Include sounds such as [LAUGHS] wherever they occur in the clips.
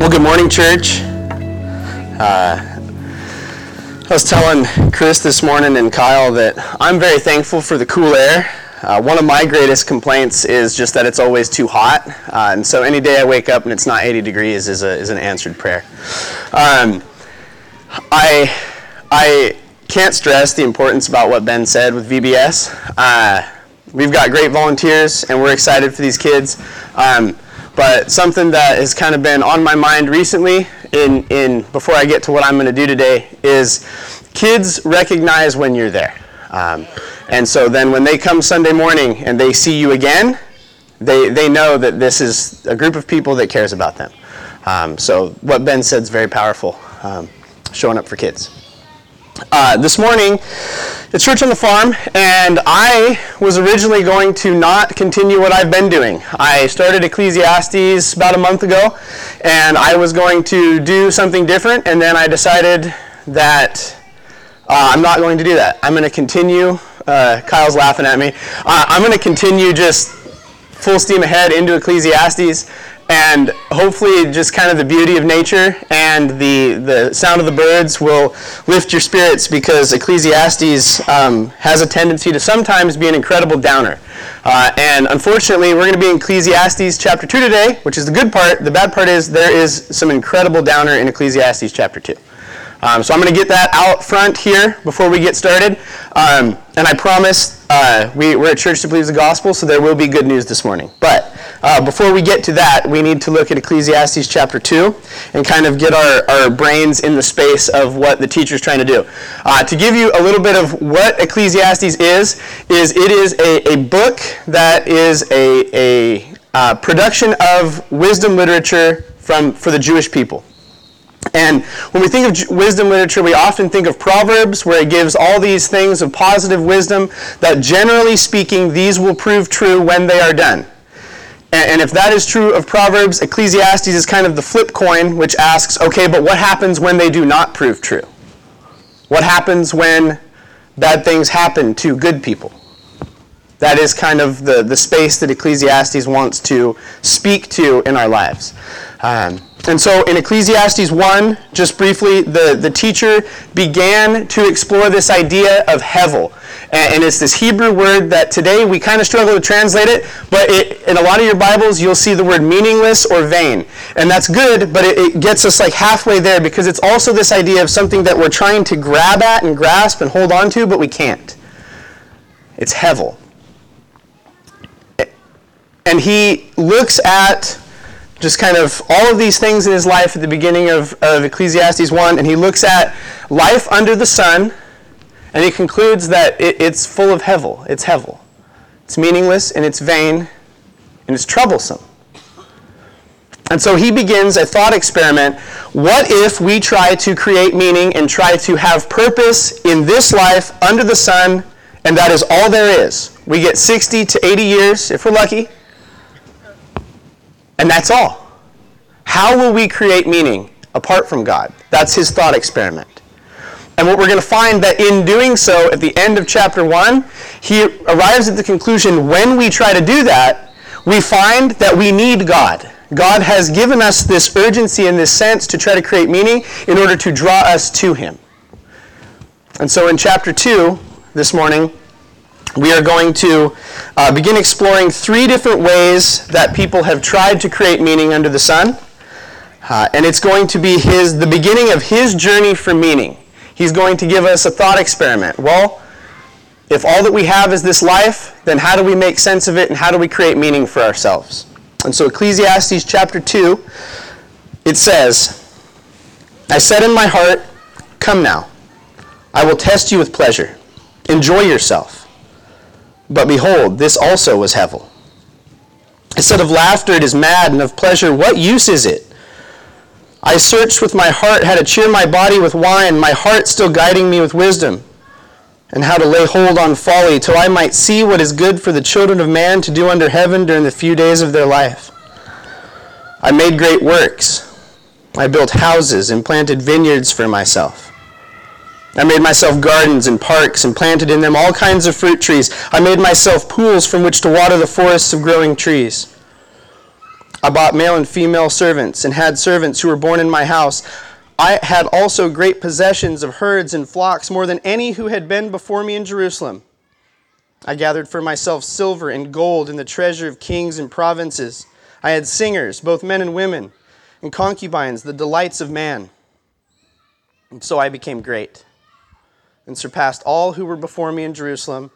Well, good morning, church. Uh, I was telling Chris this morning and Kyle that I'm very thankful for the cool air. Uh, one of my greatest complaints is just that it's always too hot, uh, and so any day I wake up and it's not 80 degrees is, a, is an answered prayer. Um, I I can't stress the importance about what Ben said with VBS. Uh, we've got great volunteers, and we're excited for these kids. Um, but something that has kind of been on my mind recently in, in before I get to what I'm going to do today is kids recognize when you're there. Um, and so then when they come Sunday morning and they see you again, they, they know that this is a group of people that cares about them. Um, so what Ben said is very powerful, um, showing up for kids. Uh, this morning, it's Church on the Farm, and I was originally going to not continue what I've been doing. I started Ecclesiastes about a month ago, and I was going to do something different, and then I decided that uh, I'm not going to do that. I'm going to continue. Uh, Kyle's laughing at me. Uh, I'm going to continue just full steam ahead into Ecclesiastes and hopefully just kind of the beauty of nature and the, the sound of the birds will lift your spirits because ecclesiastes um, has a tendency to sometimes be an incredible downer. Uh, and unfortunately we're going to be in ecclesiastes chapter 2 today which is the good part. The bad part is there is some incredible downer in ecclesiastes chapter 2 um, so I'm going to get that out front here before we get started. Um, and I promise uh, we, are a church that believes the gospel, so there will be good news this morning. But uh, before we get to that, we need to look at Ecclesiastes chapter 2 and kind of get our, our brains in the space of what the teacher's trying to do. Uh, to give you a little bit of what Ecclesiastes is, is it is a, a book that is a, a uh, production of wisdom literature from, for the Jewish people. And when we think of wisdom literature, we often think of Proverbs, where it gives all these things of positive wisdom that generally speaking, these will prove true when they are done. And if that is true of Proverbs, Ecclesiastes is kind of the flip coin, which asks, okay, but what happens when they do not prove true? What happens when bad things happen to good people? That is kind of the, the space that Ecclesiastes wants to speak to in our lives. Um, and so in Ecclesiastes 1, just briefly, the, the teacher began to explore this idea of hevel. And, and it's this Hebrew word that today we kind of struggle to translate it, but it, in a lot of your Bibles, you'll see the word meaningless or vain. And that's good, but it, it gets us like halfway there because it's also this idea of something that we're trying to grab at and grasp and hold on to, but we can't. It's hevel. And he looks at just kind of all of these things in his life at the beginning of, of Ecclesiastes 1, and he looks at life under the sun, and he concludes that it, it's full of hevel. It's hevel. It's meaningless, and it's vain, and it's troublesome. And so he begins a thought experiment. What if we try to create meaning and try to have purpose in this life under the sun, and that is all there is? We get 60 to 80 years, if we're lucky and that's all. How will we create meaning apart from God? That's his thought experiment. And what we're going to find that in doing so at the end of chapter 1, he arrives at the conclusion when we try to do that, we find that we need God. God has given us this urgency and this sense to try to create meaning in order to draw us to him. And so in chapter 2 this morning, we are going to uh, begin exploring three different ways that people have tried to create meaning under the sun. Uh, and it's going to be his, the beginning of his journey for meaning. He's going to give us a thought experiment. Well, if all that we have is this life, then how do we make sense of it and how do we create meaning for ourselves? And so, Ecclesiastes chapter 2, it says, I said in my heart, Come now, I will test you with pleasure. Enjoy yourself. But behold, this also was Hevel. Instead of laughter, it is mad, and of pleasure, what use is it? I searched with my heart how to cheer my body with wine, my heart still guiding me with wisdom, and how to lay hold on folly, till I might see what is good for the children of man to do under heaven during the few days of their life. I made great works. I built houses and planted vineyards for myself. I made myself gardens and parks and planted in them all kinds of fruit trees. I made myself pools from which to water the forests of growing trees. I bought male and female servants and had servants who were born in my house. I had also great possessions of herds and flocks, more than any who had been before me in Jerusalem. I gathered for myself silver and gold and the treasure of kings and provinces. I had singers, both men and women, and concubines, the delights of man. And so I became great and surpassed all who were before me in Jerusalem,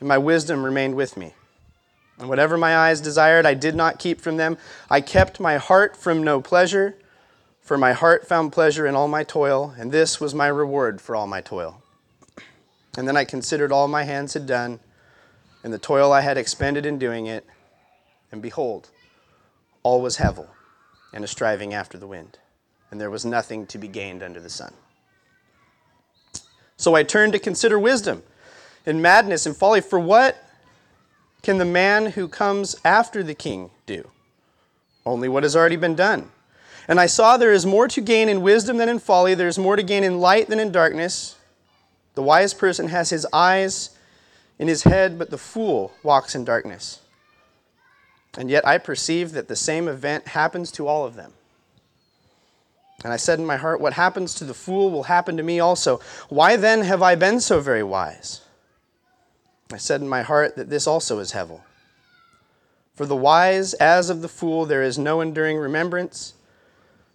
and my wisdom remained with me. And whatever my eyes desired, I did not keep from them. I kept my heart from no pleasure, for my heart found pleasure in all my toil, and this was my reward for all my toil. And then I considered all my hands had done, and the toil I had expended in doing it, and behold, all was hevel, and a striving after the wind, and there was nothing to be gained under the sun. So I turned to consider wisdom, and madness, and folly, for what can the man who comes after the king do? Only what has already been done. And I saw there is more to gain in wisdom than in folly, there is more to gain in light than in darkness. The wise person has his eyes in his head, but the fool walks in darkness. And yet I perceive that the same event happens to all of them. And I said in my heart, What happens to the fool will happen to me also. Why then have I been so very wise? I said in my heart that this also is Hevel. For the wise, as of the fool, there is no enduring remembrance,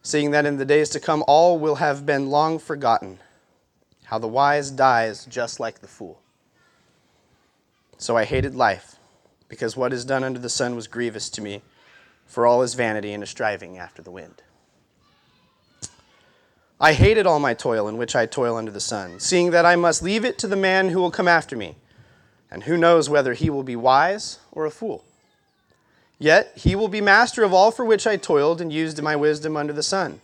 seeing that in the days to come all will have been long forgotten. How the wise dies just like the fool. So I hated life, because what is done under the sun was grievous to me, for all is vanity and a striving after the wind. I hated all my toil in which I toil under the sun, seeing that I must leave it to the man who will come after me and who knows whether he will be wise or a fool? Yet he will be master of all for which I toiled and used my wisdom under the sun.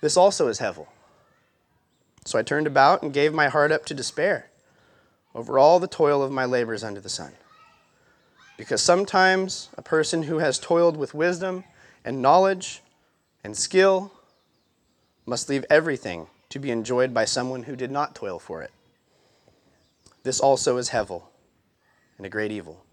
This also is Hevel. So I turned about and gave my heart up to despair over all the toil of my labors under the sun. Because sometimes a person who has toiled with wisdom and knowledge and skill must leave everything to be enjoyed by someone who did not toil for it. This also is Hevel and a great evil.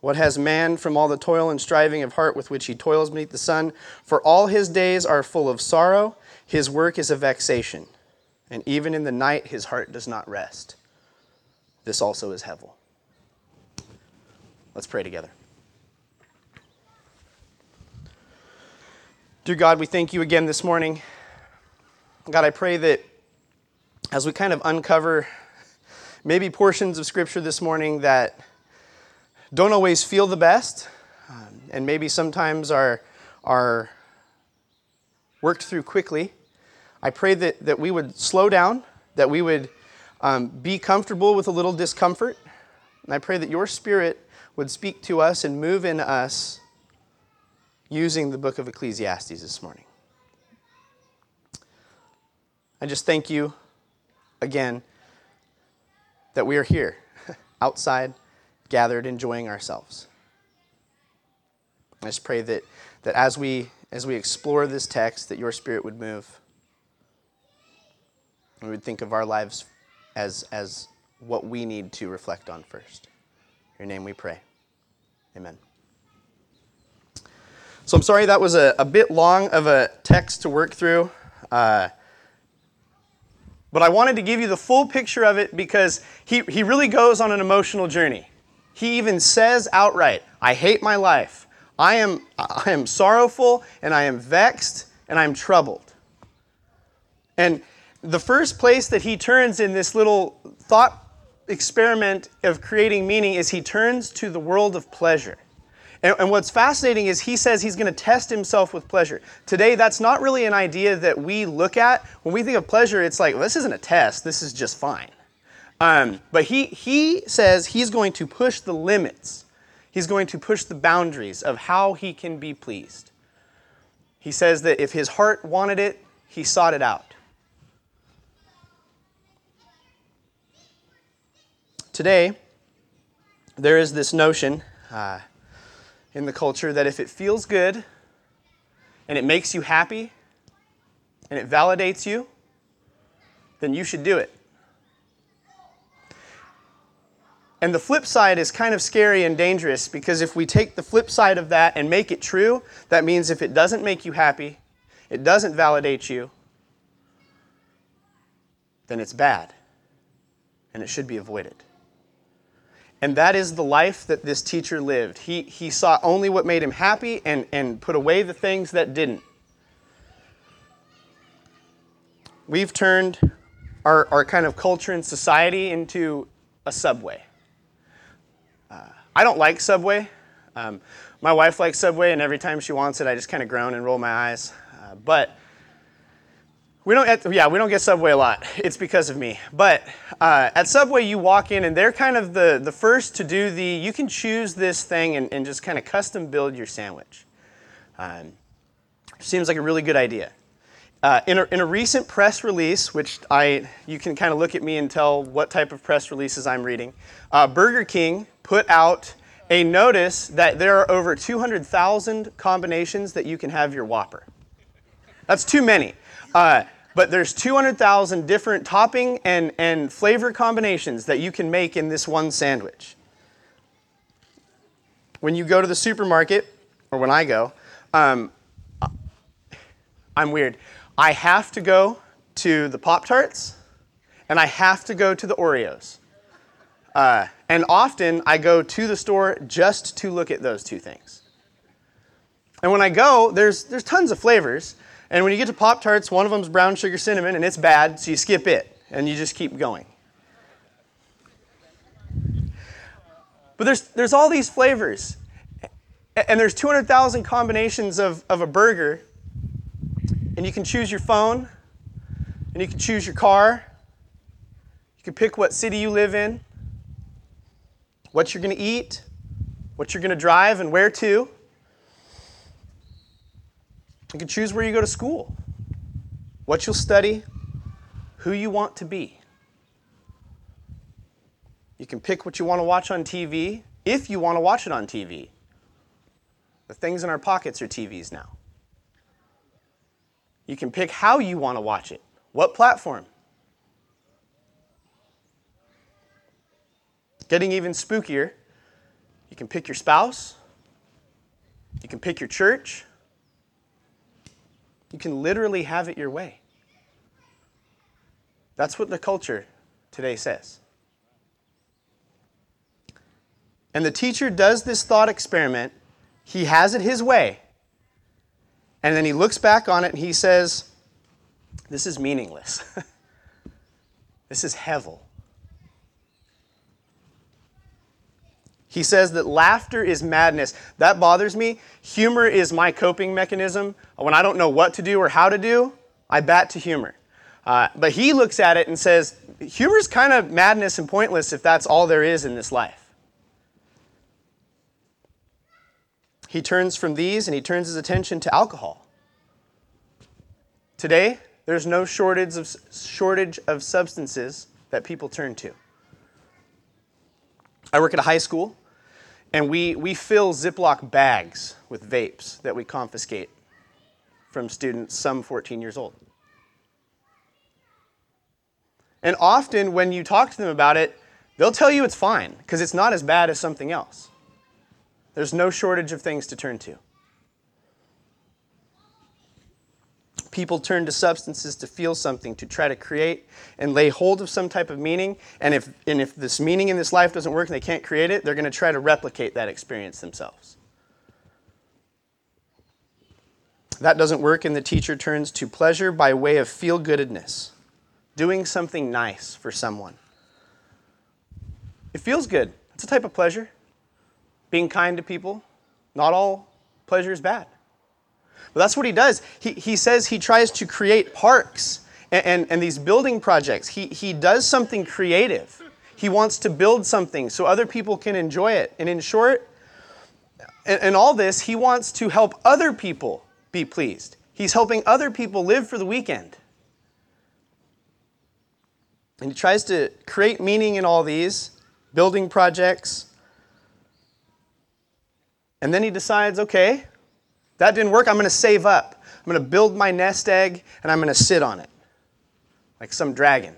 What has man from all the toil and striving of heart with which he toils beneath the sun? For all his days are full of sorrow, his work is a vexation, and even in the night his heart does not rest. This also is Hevel. Let's pray together. Dear God, we thank you again this morning. God, I pray that as we kind of uncover maybe portions of Scripture this morning that don't always feel the best, um, and maybe sometimes are, are worked through quickly. I pray that, that we would slow down, that we would um, be comfortable with a little discomfort. And I pray that your Spirit would speak to us and move in us using the book of Ecclesiastes this morning. I just thank you again that we are here, [LAUGHS] outside, gathered, enjoying ourselves. I just pray that, that as, we, as we explore this text, that your spirit would move. We would think of our lives as, as what we need to reflect on first. In your name we pray. Amen. So I'm sorry that was a, a bit long of a text to work through. Uh, but I wanted to give you the full picture of it because he, he really goes on an emotional journey. He even says outright, I hate my life. I am, I am sorrowful and I am vexed and I'm troubled. And the first place that he turns in this little thought experiment of creating meaning is he turns to the world of pleasure. And, and what's fascinating is he says he's going to test himself with pleasure. Today, that's not really an idea that we look at. When we think of pleasure, it's like, well, this isn't a test, this is just fine. Um, but he, he says he's going to push the limits, he's going to push the boundaries of how he can be pleased. He says that if his heart wanted it, he sought it out. Today, there is this notion. Uh, in the culture that if it feels good and it makes you happy and it validates you, then you should do it. And the flip side is kind of scary and dangerous because if we take the flip side of that and make it true, that means if it doesn't make you happy, it doesn't validate you, then it's bad and it should be avoided. And that is the life that this teacher lived. He, he saw only what made him happy and, and put away the things that didn't. We've turned our, our kind of culture and society into a subway. Uh, I don't like Subway. Um, my wife likes Subway, and every time she wants it, I just kind of groan and roll my eyes. Uh, but we don't, yeah, we don't get Subway a lot. [LAUGHS] It's because of me. But uh, at Subway, you walk in, and they're kind of the, the first to do the, you can choose this thing and, and just kind of custom build your sandwich. Um, seems like a really good idea. Uh, in, a, in a recent press release, which I, you can kind of look at me and tell what type of press releases I'm reading, uh, Burger King put out a notice that there are over 200,000 combinations that you can have your Whopper. That's too many. Uh, but there's 200,000 different topping and, and flavor combinations that you can make in this one sandwich. When you go to the supermarket, or when I go, um, I'm weird. I have to go to the Pop Tarts and I have to go to the Oreos. Uh, and often I go to the store just to look at those two things. And when I go, there's, there's tons of flavors. And when you get to Pop Tarts, one of them's brown sugar cinnamon, and it's bad, so you skip it and you just keep going. But there's, there's all these flavors, and there's 200,000 combinations of, of a burger, and you can choose your phone, and you can choose your car. You can pick what city you live in, what you're going to eat, what you're going to drive, and where to. You can choose where you go to school, what you'll study, who you want to be. You can pick what you want to watch on TV if you want to watch it on TV. The things in our pockets are TVs now. You can pick how you want to watch it, what platform. Getting even spookier, you can pick your spouse, you can pick your church, you can literally have it your way. That's what the culture today says. And the teacher does this thought experiment. He has it his way. And then he looks back on it and he says, This is meaningless. [LAUGHS] this is hevel. He says that laughter is madness. That bothers me. Humor is my coping mechanism. When I don't know what to do or how to do, I bat to humor. Uh, but he looks at it and says, humor is kind of madness and pointless if that's all there is in this life. He turns from these and he turns his attention to alcohol. Today, there's no shortage of, shortage of substances that people turn to. I work at a high school. And we, we fill Ziploc bags with vapes that we confiscate from students, some 14 years old. And often, when you talk to them about it, they'll tell you it's fine because it's not as bad as something else. There's no shortage of things to turn to. People turn to substances to feel something, to try to create and lay hold of some type of meaning. And if, and if this meaning in this life doesn't work and they can't create it, they're going to try to replicate that experience themselves. That doesn't work, and the teacher turns to pleasure by way of feel goodedness, doing something nice for someone. It feels good. It's a type of pleasure. Being kind to people, not all pleasure is bad. But that's what he does. He, he says he tries to create parks and, and, and these building projects. He, he does something creative. He wants to build something so other people can enjoy it. And in short, and, all this, he wants to help other people be pleased. He's helping other people live for the weekend. And he tries to create meaning in all these building projects. And then he decides okay, that didn't work. I'm going to save up. I'm going to build my nest egg and I'm going to sit on it like some dragon.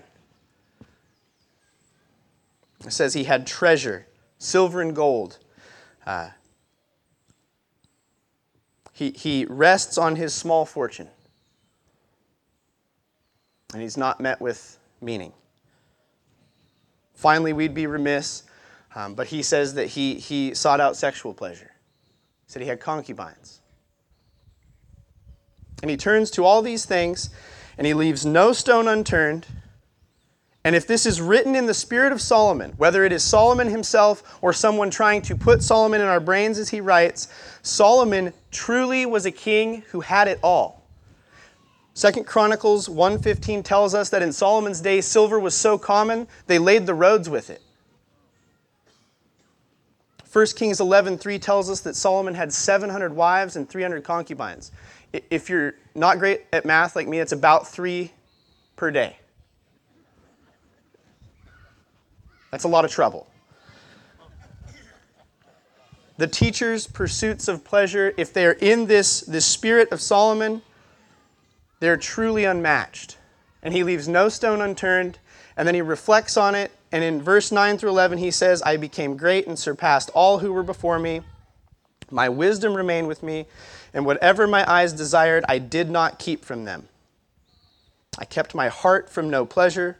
It says he had treasure, silver and gold. Uh, he, he rests on his small fortune. And he's not met with meaning. Finally, we'd be remiss, um, but he says that he, he sought out sexual pleasure. He said he had concubines. And he turns to all these things, and he leaves no stone unturned. And if this is written in the spirit of Solomon, whether it is Solomon himself or someone trying to put Solomon in our brains as he writes, Solomon truly was a king who had it all. Second Chronicles 1:15 tells us that in Solomon's day silver was so common they laid the roads with it. 1 Kings 11:3 tells us that Solomon had 700 wives and 300 concubines. If you're not great at math like me, it's about 3 per day. That's a lot of trouble. The teacher's pursuits of pleasure, if they are in this, this spirit of Solomon, they're truly unmatched. And he leaves no stone unturned. And then he reflects on it. And in verse 9 through 11, he says, I became great and surpassed all who were before me. My wisdom remained with me, and whatever my eyes desired, I did not keep from them. I kept my heart from no pleasure,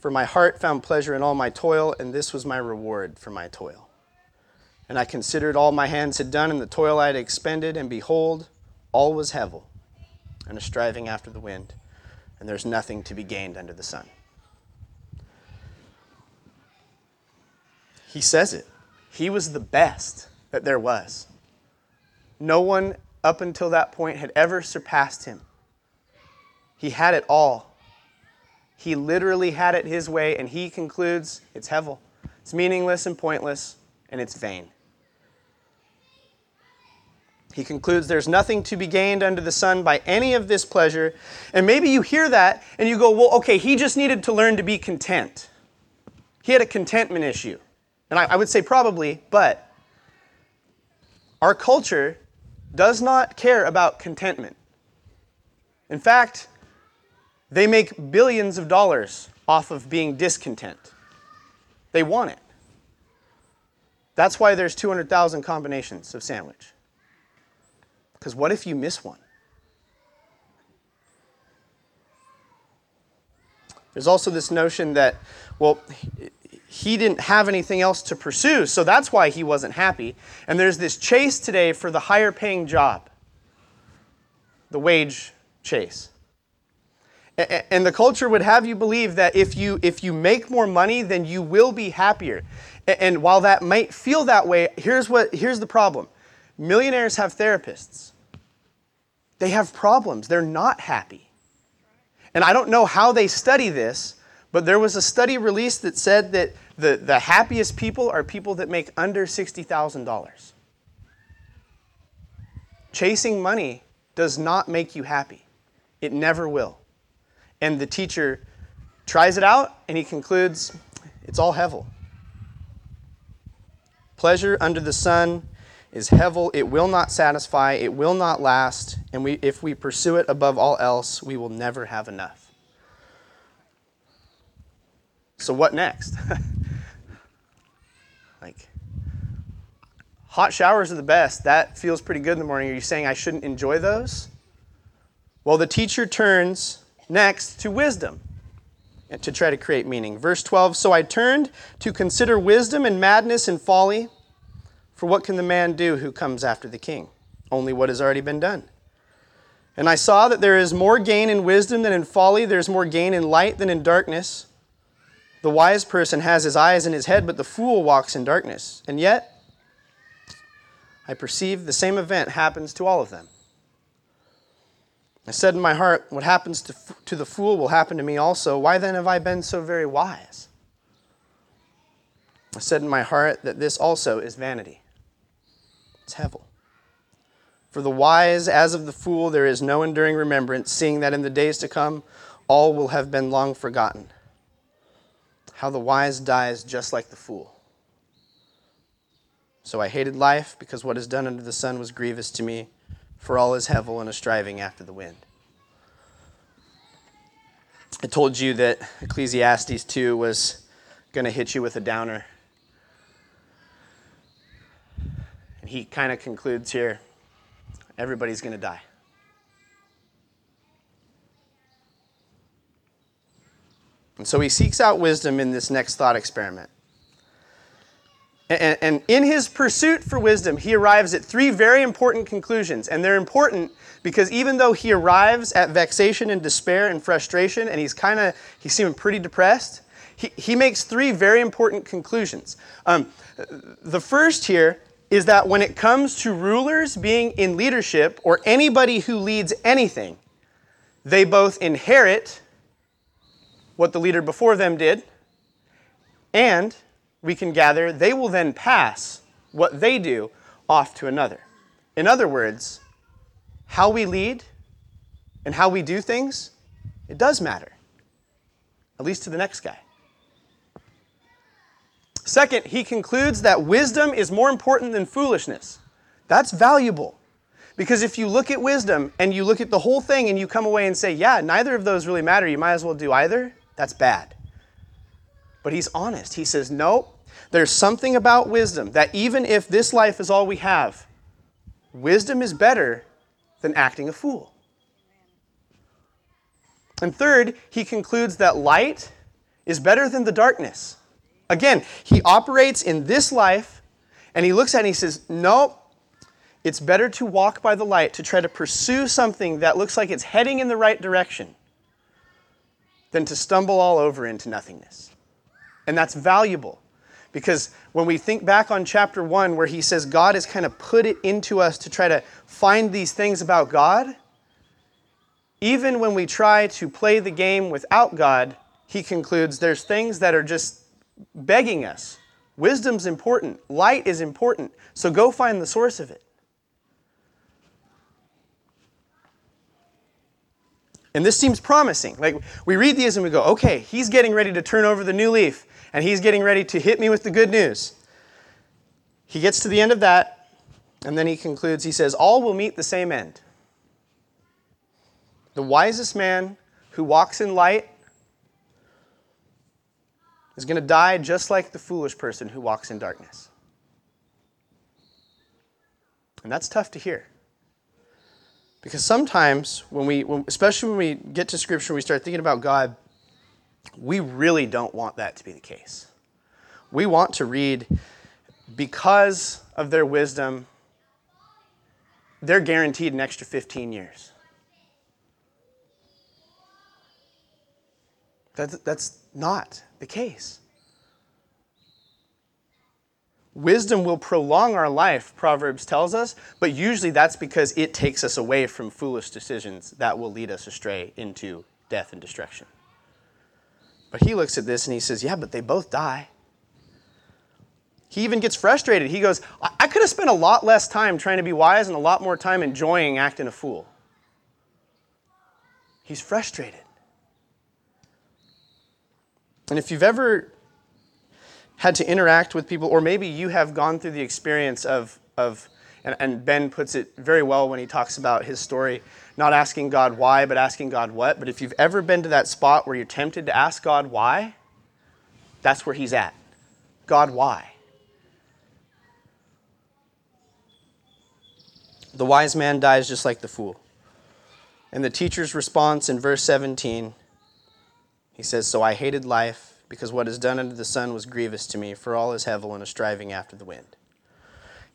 for my heart found pleasure in all my toil, and this was my reward for my toil. And I considered all my hands had done, and the toil I had expended, and behold, all was hevel and a striving after the wind, and there's nothing to be gained under the sun. He says it. He was the best that there was. No one up until that point had ever surpassed him. He had it all. He literally had it his way, and he concludes it's hevel. It's meaningless and pointless, and it's vain. He concludes there's nothing to be gained under the sun by any of this pleasure. And maybe you hear that and you go, well, okay, he just needed to learn to be content. He had a contentment issue. And I, I would say probably, but our culture does not care about contentment. In fact, they make billions of dollars off of being discontent. They want it. That's why there's 200,000 combinations of sandwich. Because what if you miss one? There's also this notion that, well, he didn't have anything else to pursue, so that's why he wasn't happy. And there's this chase today for the higher paying job, the wage chase. And the culture would have you believe that if you, if you make more money, then you will be happier. And while that might feel that way, here's, what, here's the problem millionaires have therapists. They have problems. They're not happy. And I don't know how they study this, but there was a study released that said that the, the happiest people are people that make under $60,000. Chasing money does not make you happy, it never will. And the teacher tries it out and he concludes it's all hevel. Pleasure under the sun is hevel. It will not satisfy, it will not last, and we, if we pursue it above all else, we will never have enough. So, what next? [LAUGHS] hot showers are the best. That feels pretty good in the morning. Are you saying I shouldn't enjoy those? Well, the teacher turns next to wisdom to try to create meaning. Verse 12 So I turned to consider wisdom and madness and folly. For what can the man do who comes after the king? Only what has already been done. And I saw that there is more gain in wisdom than in folly, there's more gain in light than in darkness. The wise person has his eyes in his head, but the fool walks in darkness. And yet, I perceive the same event happens to all of them. I said in my heart, What happens to, to the fool will happen to me also. Why then have I been so very wise? I said in my heart that this also is vanity. It's Hevel. For the wise, as of the fool, there is no enduring remembrance, seeing that in the days to come all will have been long forgotten. How the wise dies just like the fool. So I hated life because what is done under the sun was grievous to me, for all is hevel and a striving after the wind. I told you that Ecclesiastes 2 was going to hit you with a downer. And he kind of concludes here everybody's going to die. And so he seeks out wisdom in this next thought experiment. And, and, in his pursuit for wisdom, he arrives at three very important conclusions. And they're important because even though he arrives at vexation and despair and frustration, and he's kind of, he's seeming pretty depressed, he, he makes three very important conclusions. Um, the first here is that when it comes to rulers being in leadership or anybody who leads anything, they both inherit what the leader before them did, and we can gather they will then pass what they do off to another. In other words, how we lead and how we do things, it does matter, at least to the next guy. Second, he concludes that wisdom is more important than foolishness. That's valuable. Because if you look at wisdom and you look at the whole thing and you come away and say, yeah, neither of those really matter, you might as well do either, that's bad. But he's honest. He says, Nope, there's something about wisdom that even if this life is all we have, wisdom is better than acting a fool. And third, he concludes that light is better than the darkness. Again, he operates in this life and he looks at it and he says, Nope, it's better to walk by the light, to try to pursue something that looks like it's heading in the right direction than to stumble all over into nothingness. And that's valuable because when we think back on chapter 1, where he says God has kind of put it into us to try to find these things about God, even when we try to play the game without God, he concludes there's things that are just begging us. Wisdom's important, light is important, so go find the source of it. And this seems promising. Like we read these and we go, okay, he's getting ready to turn over the new leaf and he's getting ready to hit me with the good news. He gets to the end of that and then he concludes, he says, all will meet the same end. The wisest man who walks in light is going to die just like the foolish person who walks in darkness. And that's tough to hear. Because sometimes, when we, when, especially when we get to Scripture, we start thinking about God, we really don't want that to be the case. We want to read, because of their wisdom, they're guaranteed an extra 15 years. That's, that's not the case. Wisdom will prolong our life, Proverbs tells us, but usually that's because it takes us away from foolish decisions that will lead us astray into death and destruction. But he looks at this and he says, Yeah, but they both die. He even gets frustrated. He goes, I could have spent a lot less time trying to be wise and a lot more time enjoying acting a fool. He's frustrated. And if you've ever had to interact with people, or maybe you have gone through the experience of, of and, and Ben puts it very well when he talks about his story, not asking God why, but asking God what. But if you've ever been to that spot where you're tempted to ask God why, that's where he's at. God, why? The wise man dies just like the fool. And the teacher's response in verse 17, he says, So I hated life because what is done under the sun was grievous to me, for all is hevel and a striving after the wind.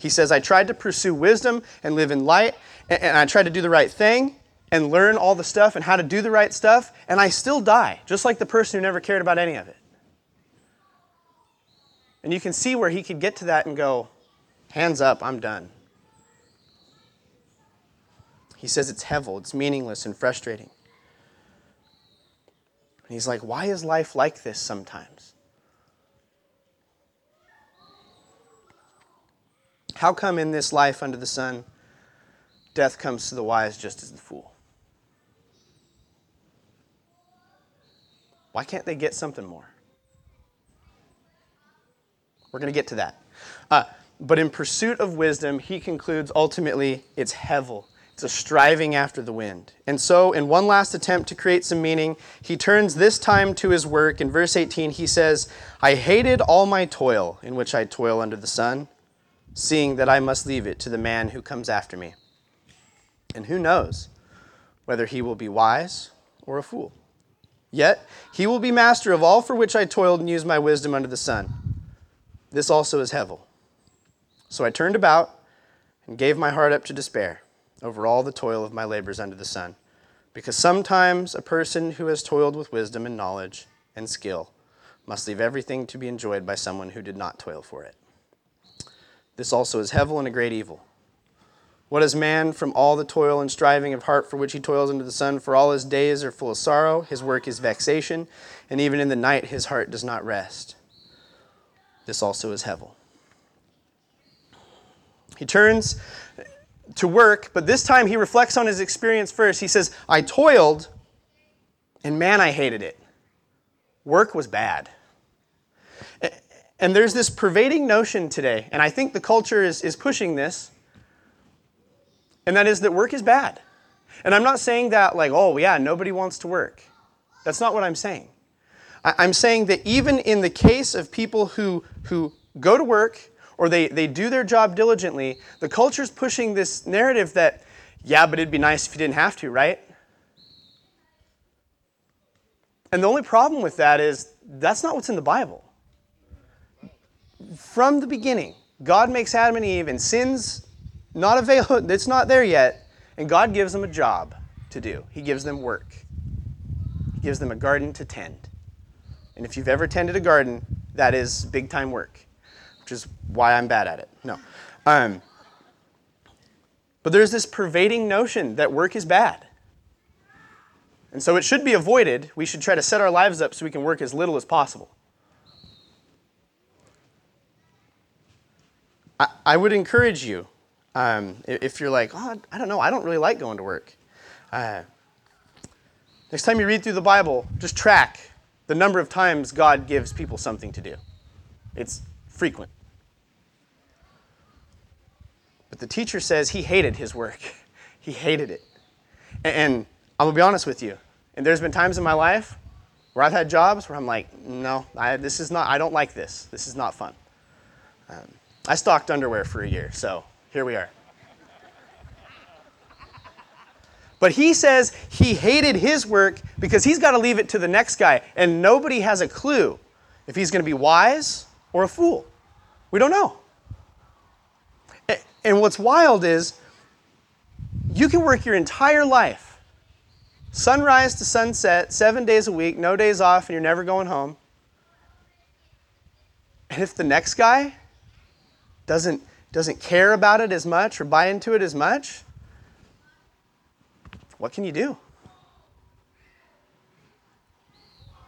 He says, I tried to pursue wisdom and live in light, and I tried to do the right thing and learn all the stuff and how to do the right stuff, and I still die, just like the person who never cared about any of it. And you can see where he could get to that and go, hands up, I'm done. He says it's hevel, it's meaningless and frustrating. And he's like, why is life like this sometimes? How come in this life under the sun, death comes to the wise just as the fool? Why can't they get something more? We're going to get to that. Uh, but in pursuit of wisdom, he concludes ultimately it's hevel. It's a striving after the wind. And so, in one last attempt to create some meaning, he turns this time to his work. In verse 18, he says, I hated all my toil in which I toil under the sun, seeing that I must leave it to the man who comes after me. And who knows whether he will be wise or a fool? Yet he will be master of all for which I toiled and used my wisdom under the sun. This also is Hevel. So I turned about and gave my heart up to despair over all the toil of my labors under the sun. Because sometimes a person who has toiled with wisdom and knowledge and skill must leave everything to be enjoyed by someone who did not toil for it. This also is Hevel and a great evil. What is man from all the toil and striving of heart for which he toils under the sun? For all his days are full of sorrow, his work is vexation, and even in the night his heart does not rest. This also is Hevel. He turns to work, but this time he reflects on his experience first. He says, I toiled, and man, I hated it. Work was bad. And there's this pervading notion today, and I think the culture is, is pushing this, and that is that work is bad. And I'm not saying that like, oh, yeah, nobody wants to work. That's not what I'm saying. I'm saying that even in the case of people who, who go to work or they, they do their job diligently, the culture's pushing this narrative that, yeah, but it'd be nice if you didn't have to, right? And the only problem with that is that's not what's in the Bible. From the beginning, God makes Adam and Eve, and sin's not available, [LAUGHS] it's not there yet, and God gives them a job to do. He gives them work. He gives them a garden to tend. And if you've ever tended a garden, that is big time work which is why I'm bad at it. No. Um, but there's this pervading notion that work is bad. And so it should be avoided. We should try to set our lives up so we can work as little as possible. I, I would encourage you, um, if you're like, oh, I don't know, I don't really like going to work. Uh, next time you read through the Bible, just track the number of times God gives people something to do. It's frequent. But the teacher says he hated his work. [LAUGHS] he hated it. And I'm to be honest with you. And there's been times in my life where I've had jobs where I'm like, no, I, this is not, I don't like this. This is not fun. Um, I stocked underwear for a year, so here we are. But he says he hated his work because he's got to leave it to the next guy, and nobody has a clue if he's going to be wise or a fool. We don't know. And what's wild is you can work your entire life, sunrise to sunset, seven days a week, no days off, and you're never going home. And if the next guy doesn't, doesn't care about it as much or buy into it as much, what can you do?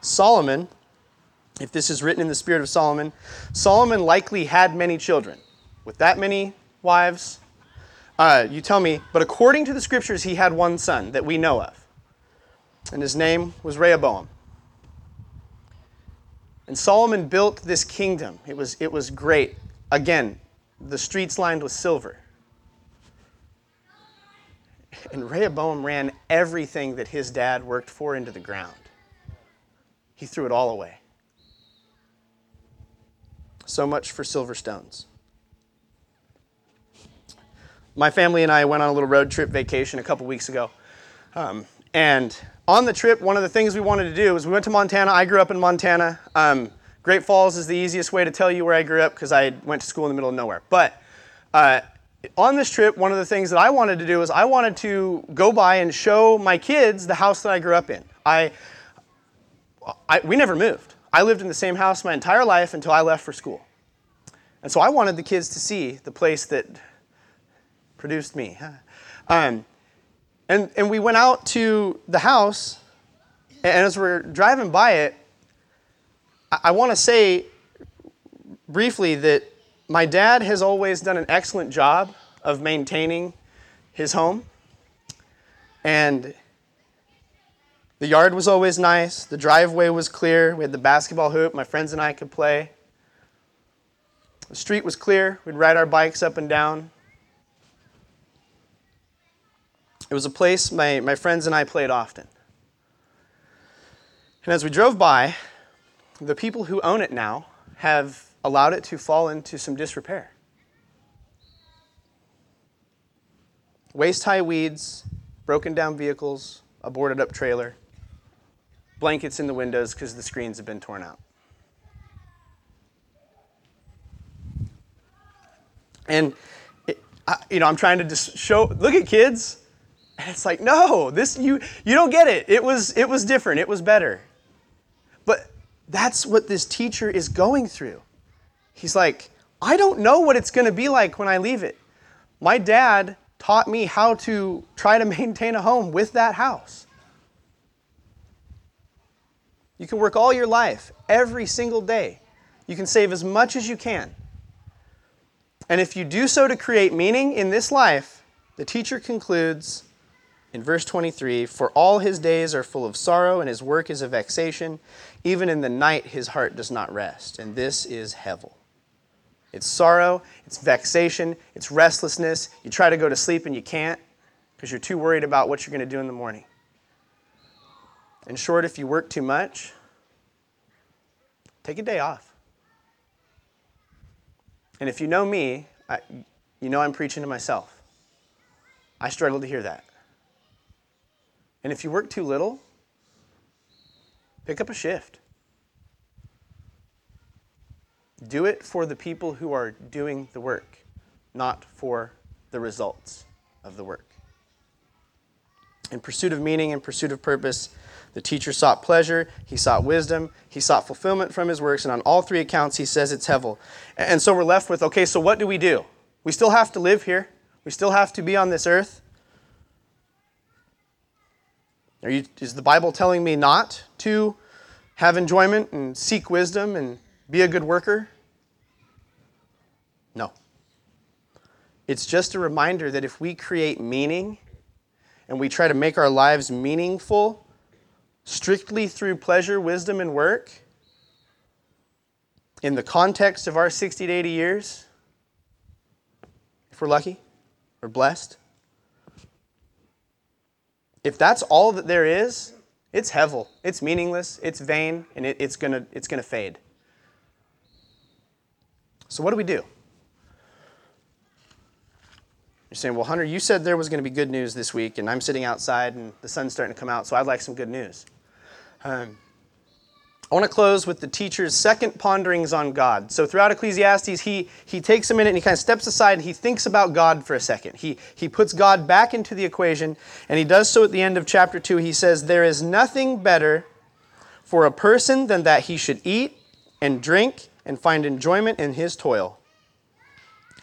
Solomon, if this is written in the spirit of Solomon, Solomon likely had many children. With that many wives? Uh, you tell me. But according to the scriptures, he had one son that we know of. And his name was Rehoboam. And Solomon built this kingdom. It was, it was great. Again, the streets lined with silver. And Rehoboam ran everything that his dad worked for into the ground. He threw it all away. So much for silver stones my family and I went on a little road trip vacation a couple weeks ago. Um, and on the trip, one of the things we wanted to do was we went to Montana. I grew up in Montana. Um, Great Falls is the easiest way to tell you where I grew up because I went to school in the middle of nowhere. But uh, on this trip, one of the things that I wanted to do was I wanted to go by and show my kids the house that I grew up in. I, I, we never moved. I lived in the same house my entire life until I left for school. And so I wanted the kids to see the place that produced me. Um, and, and we went out to the house, and as we're driving by it, I, want to say briefly that my dad has always done an excellent job of maintaining his home. And the yard was always nice, the driveway was clear, we had the basketball hoop, my friends and I could play. The street was clear, we'd ride our bikes up and down. It was a place my, my friends and I played often. And as we drove by, the people who own it now have allowed it to fall into some disrepair. Waist high weeds, broken down vehicles, a boarded up trailer, blankets in the windows because the screens have been torn out. And it, I, you know, I'm trying to just show. Look at kids, and it's like, no, this you you don't get it. It was it was different. It was better. That's what this teacher is going through. He's like, I don't know what it's going to be like when I leave it. My dad taught me how to try to [LAUGHS] maintain a home with that house. You can work all your life, every single day. You can save as much as you can. And if you do so to create meaning in this life, the teacher concludes in verse 23 For all his days are full of sorrow, and his work is a vexation. Even in the night, his heart does not rest. And this is Hevel. It's sorrow, it's vexation, it's restlessness. You try to go to sleep and you can't because you're too worried about what you're going to do in the morning. In short, if you work too much, take a day off. And if you know me, I, you know I'm preaching to myself. I struggle to hear that. And if you work too little, pick up a shift. Do it for the people who are doing the work, not for the results of the work. In pursuit of meaning and pursuit of purpose, the teacher sought pleasure, he sought wisdom, he sought fulfillment from his works, and on all three accounts he says it's Hevel. And so we're left with okay, so what do we do? We still have to live here, we still have to be on this earth. You, is the Bible telling me not to have enjoyment and seek wisdom and be a good worker? No. It's just a reminder that if we create meaning and we try to make our lives meaningful, strictly through pleasure, wisdom, and work, in the context of our 60 to 80 years, if we're lucky, we're blessed. If that's all that there is, it's hevel. It's meaningless, it's vain, and it, it's going to it's to fade. So, what do we do? You're saying, well, Hunter, you said there was going to be good news this week, and I'm sitting outside and the sun's starting to come out, so I'd like some good news. Um, I want to close with the teacher's second ponderings on God. So throughout Ecclesiastes, he, he takes a minute and he kind of steps aside and he thinks about God for a second. He, he puts God back into the equation, and he does so at the end of chapter 2. He says, There is nothing better for a person than that he should eat and drink and find enjoyment in his toil.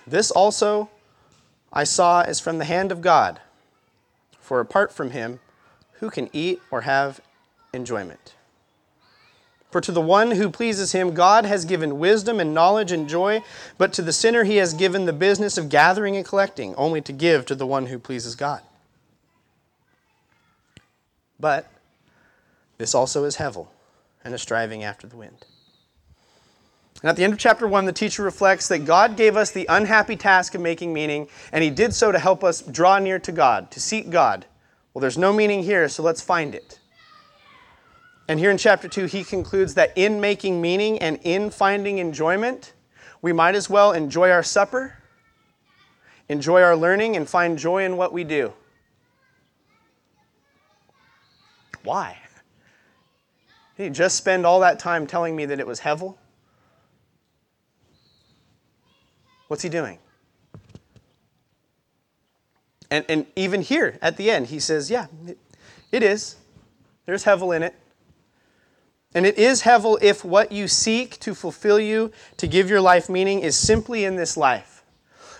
This also I saw is from the hand of God. For apart from him, who can eat or have enjoyment? For to the one who pleases him, God has given wisdom and knowledge and joy, but to the sinner he has given the business of gathering and collecting, only to give to the one who pleases God. But this also is Hevel, and a striving after the wind. And at the end of chapter 1, the teacher reflects that God gave us the unhappy task of making meaning, and he did so to help us draw near to God, to seek God. Well, there's no meaning here, so let's find it. And here in chapter 2, he concludes that in making meaning and in finding enjoyment, we might as well enjoy our supper, enjoy our learning, and find joy in what we do. Why? He just spend all that time telling me that it was Hevel? What's he doing? And, and even here at the end, he says, Yeah, it, it is. There's Hevel in it. And it is Hevel if what you seek to fulfill you, to give your life meaning, is simply in this life.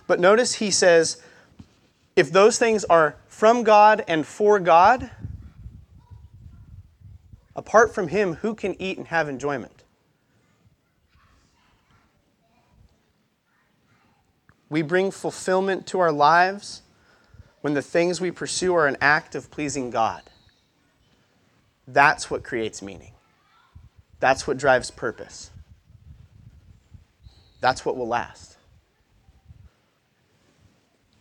But notice he says, if those things are from God and for God, apart from Him, who can eat and have enjoyment? We bring fulfillment to our lives when the things we pursue are an act of pleasing God. That's what creates meaning. That's what drives purpose. That's what will last.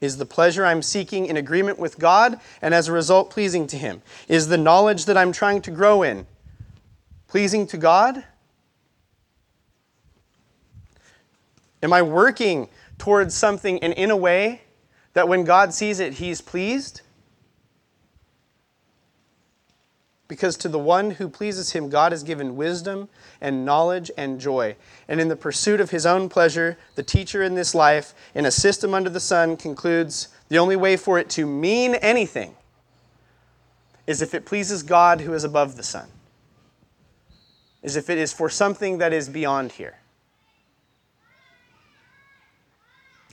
Is the pleasure I'm seeking in agreement with God and as a result pleasing to Him? Is the knowledge that I'm trying to grow in pleasing to God? Am I working towards something and in a way that when God sees it, He's pleased? Because to the one who pleases him, God has given wisdom and knowledge and joy. And in the pursuit of his own pleasure, the teacher in this life, in a system under the sun, concludes the only way for it to mean anything is if it pleases God who is above the sun, is if it is for something that is beyond here.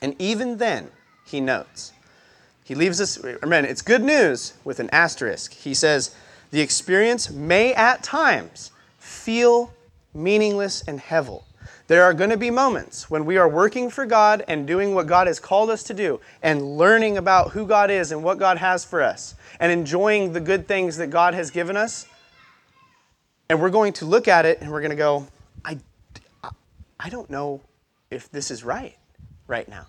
And even then, he notes, he leaves us, remember, it's good news with an asterisk. He says, the experience may at times feel meaningless and heavy. There are going to be moments when we are working for God and doing what God has called us to do and learning about who God is and what God has for us and enjoying the good things that God has given us. And we're going to look at it and we're going to go, I, I don't know if this is right right now.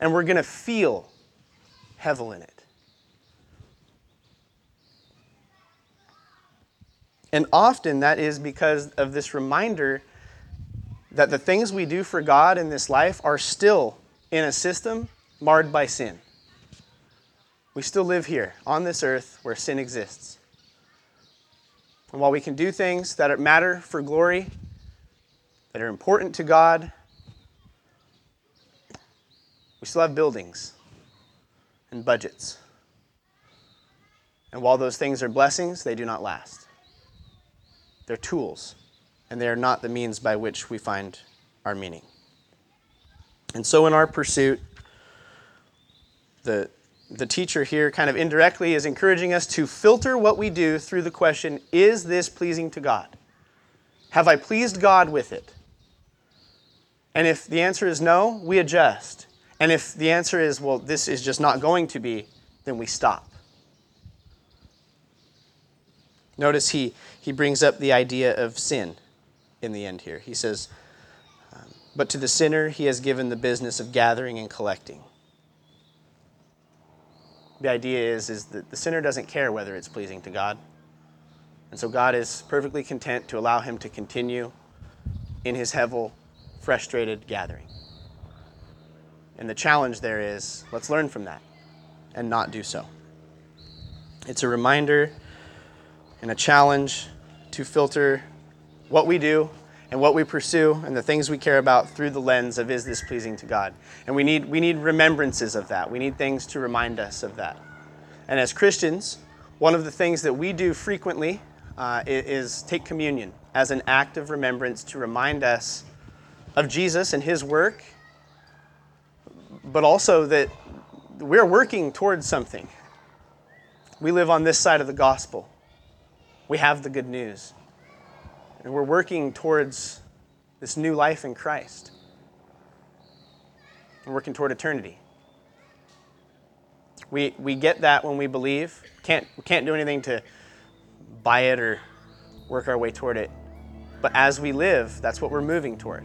And we're going to feel heavy in it. And often that is because of this reminder that the things we do for God in this life are still in a system marred by sin. We still live here on this earth where sin exists. And while we can do things that matter for glory, that are important to God, we still have buildings and budgets. And while those things are blessings, they do not last. They're tools, and they are not the means by which we find our meaning. And so, in our pursuit, the, the teacher here kind of indirectly is encouraging us to filter what we do through the question Is this pleasing to God? Have I pleased God with it? And if the answer is no, we adjust. And if the answer is, well, this is just not going to be, then we stop. Notice he, he brings up the idea of sin in the end here. He says, um, But to the sinner he has given the business of gathering and collecting. The idea is, is that the sinner doesn't care whether it's pleasing to God. And so God is perfectly content to allow him to continue in his hevel, frustrated gathering. And the challenge there is let's learn from that and not do so. It's a reminder and a challenge to filter what we do and what we pursue and the things we care about through the lens of is this pleasing to God? And we need, we need remembrances of that. We need things to remind us of that. And as Christians, one of the things that we do frequently uh, is take communion as an act of remembrance to remind us of Jesus and his work, but also that we're working towards something. We live on this side of the gospel we have the good news. And we're working towards this new life in Christ. We're working toward eternity. We, we get that when we believe. Can't, we can't do anything to buy it or work our way toward it. But as we live, that's what we're moving toward.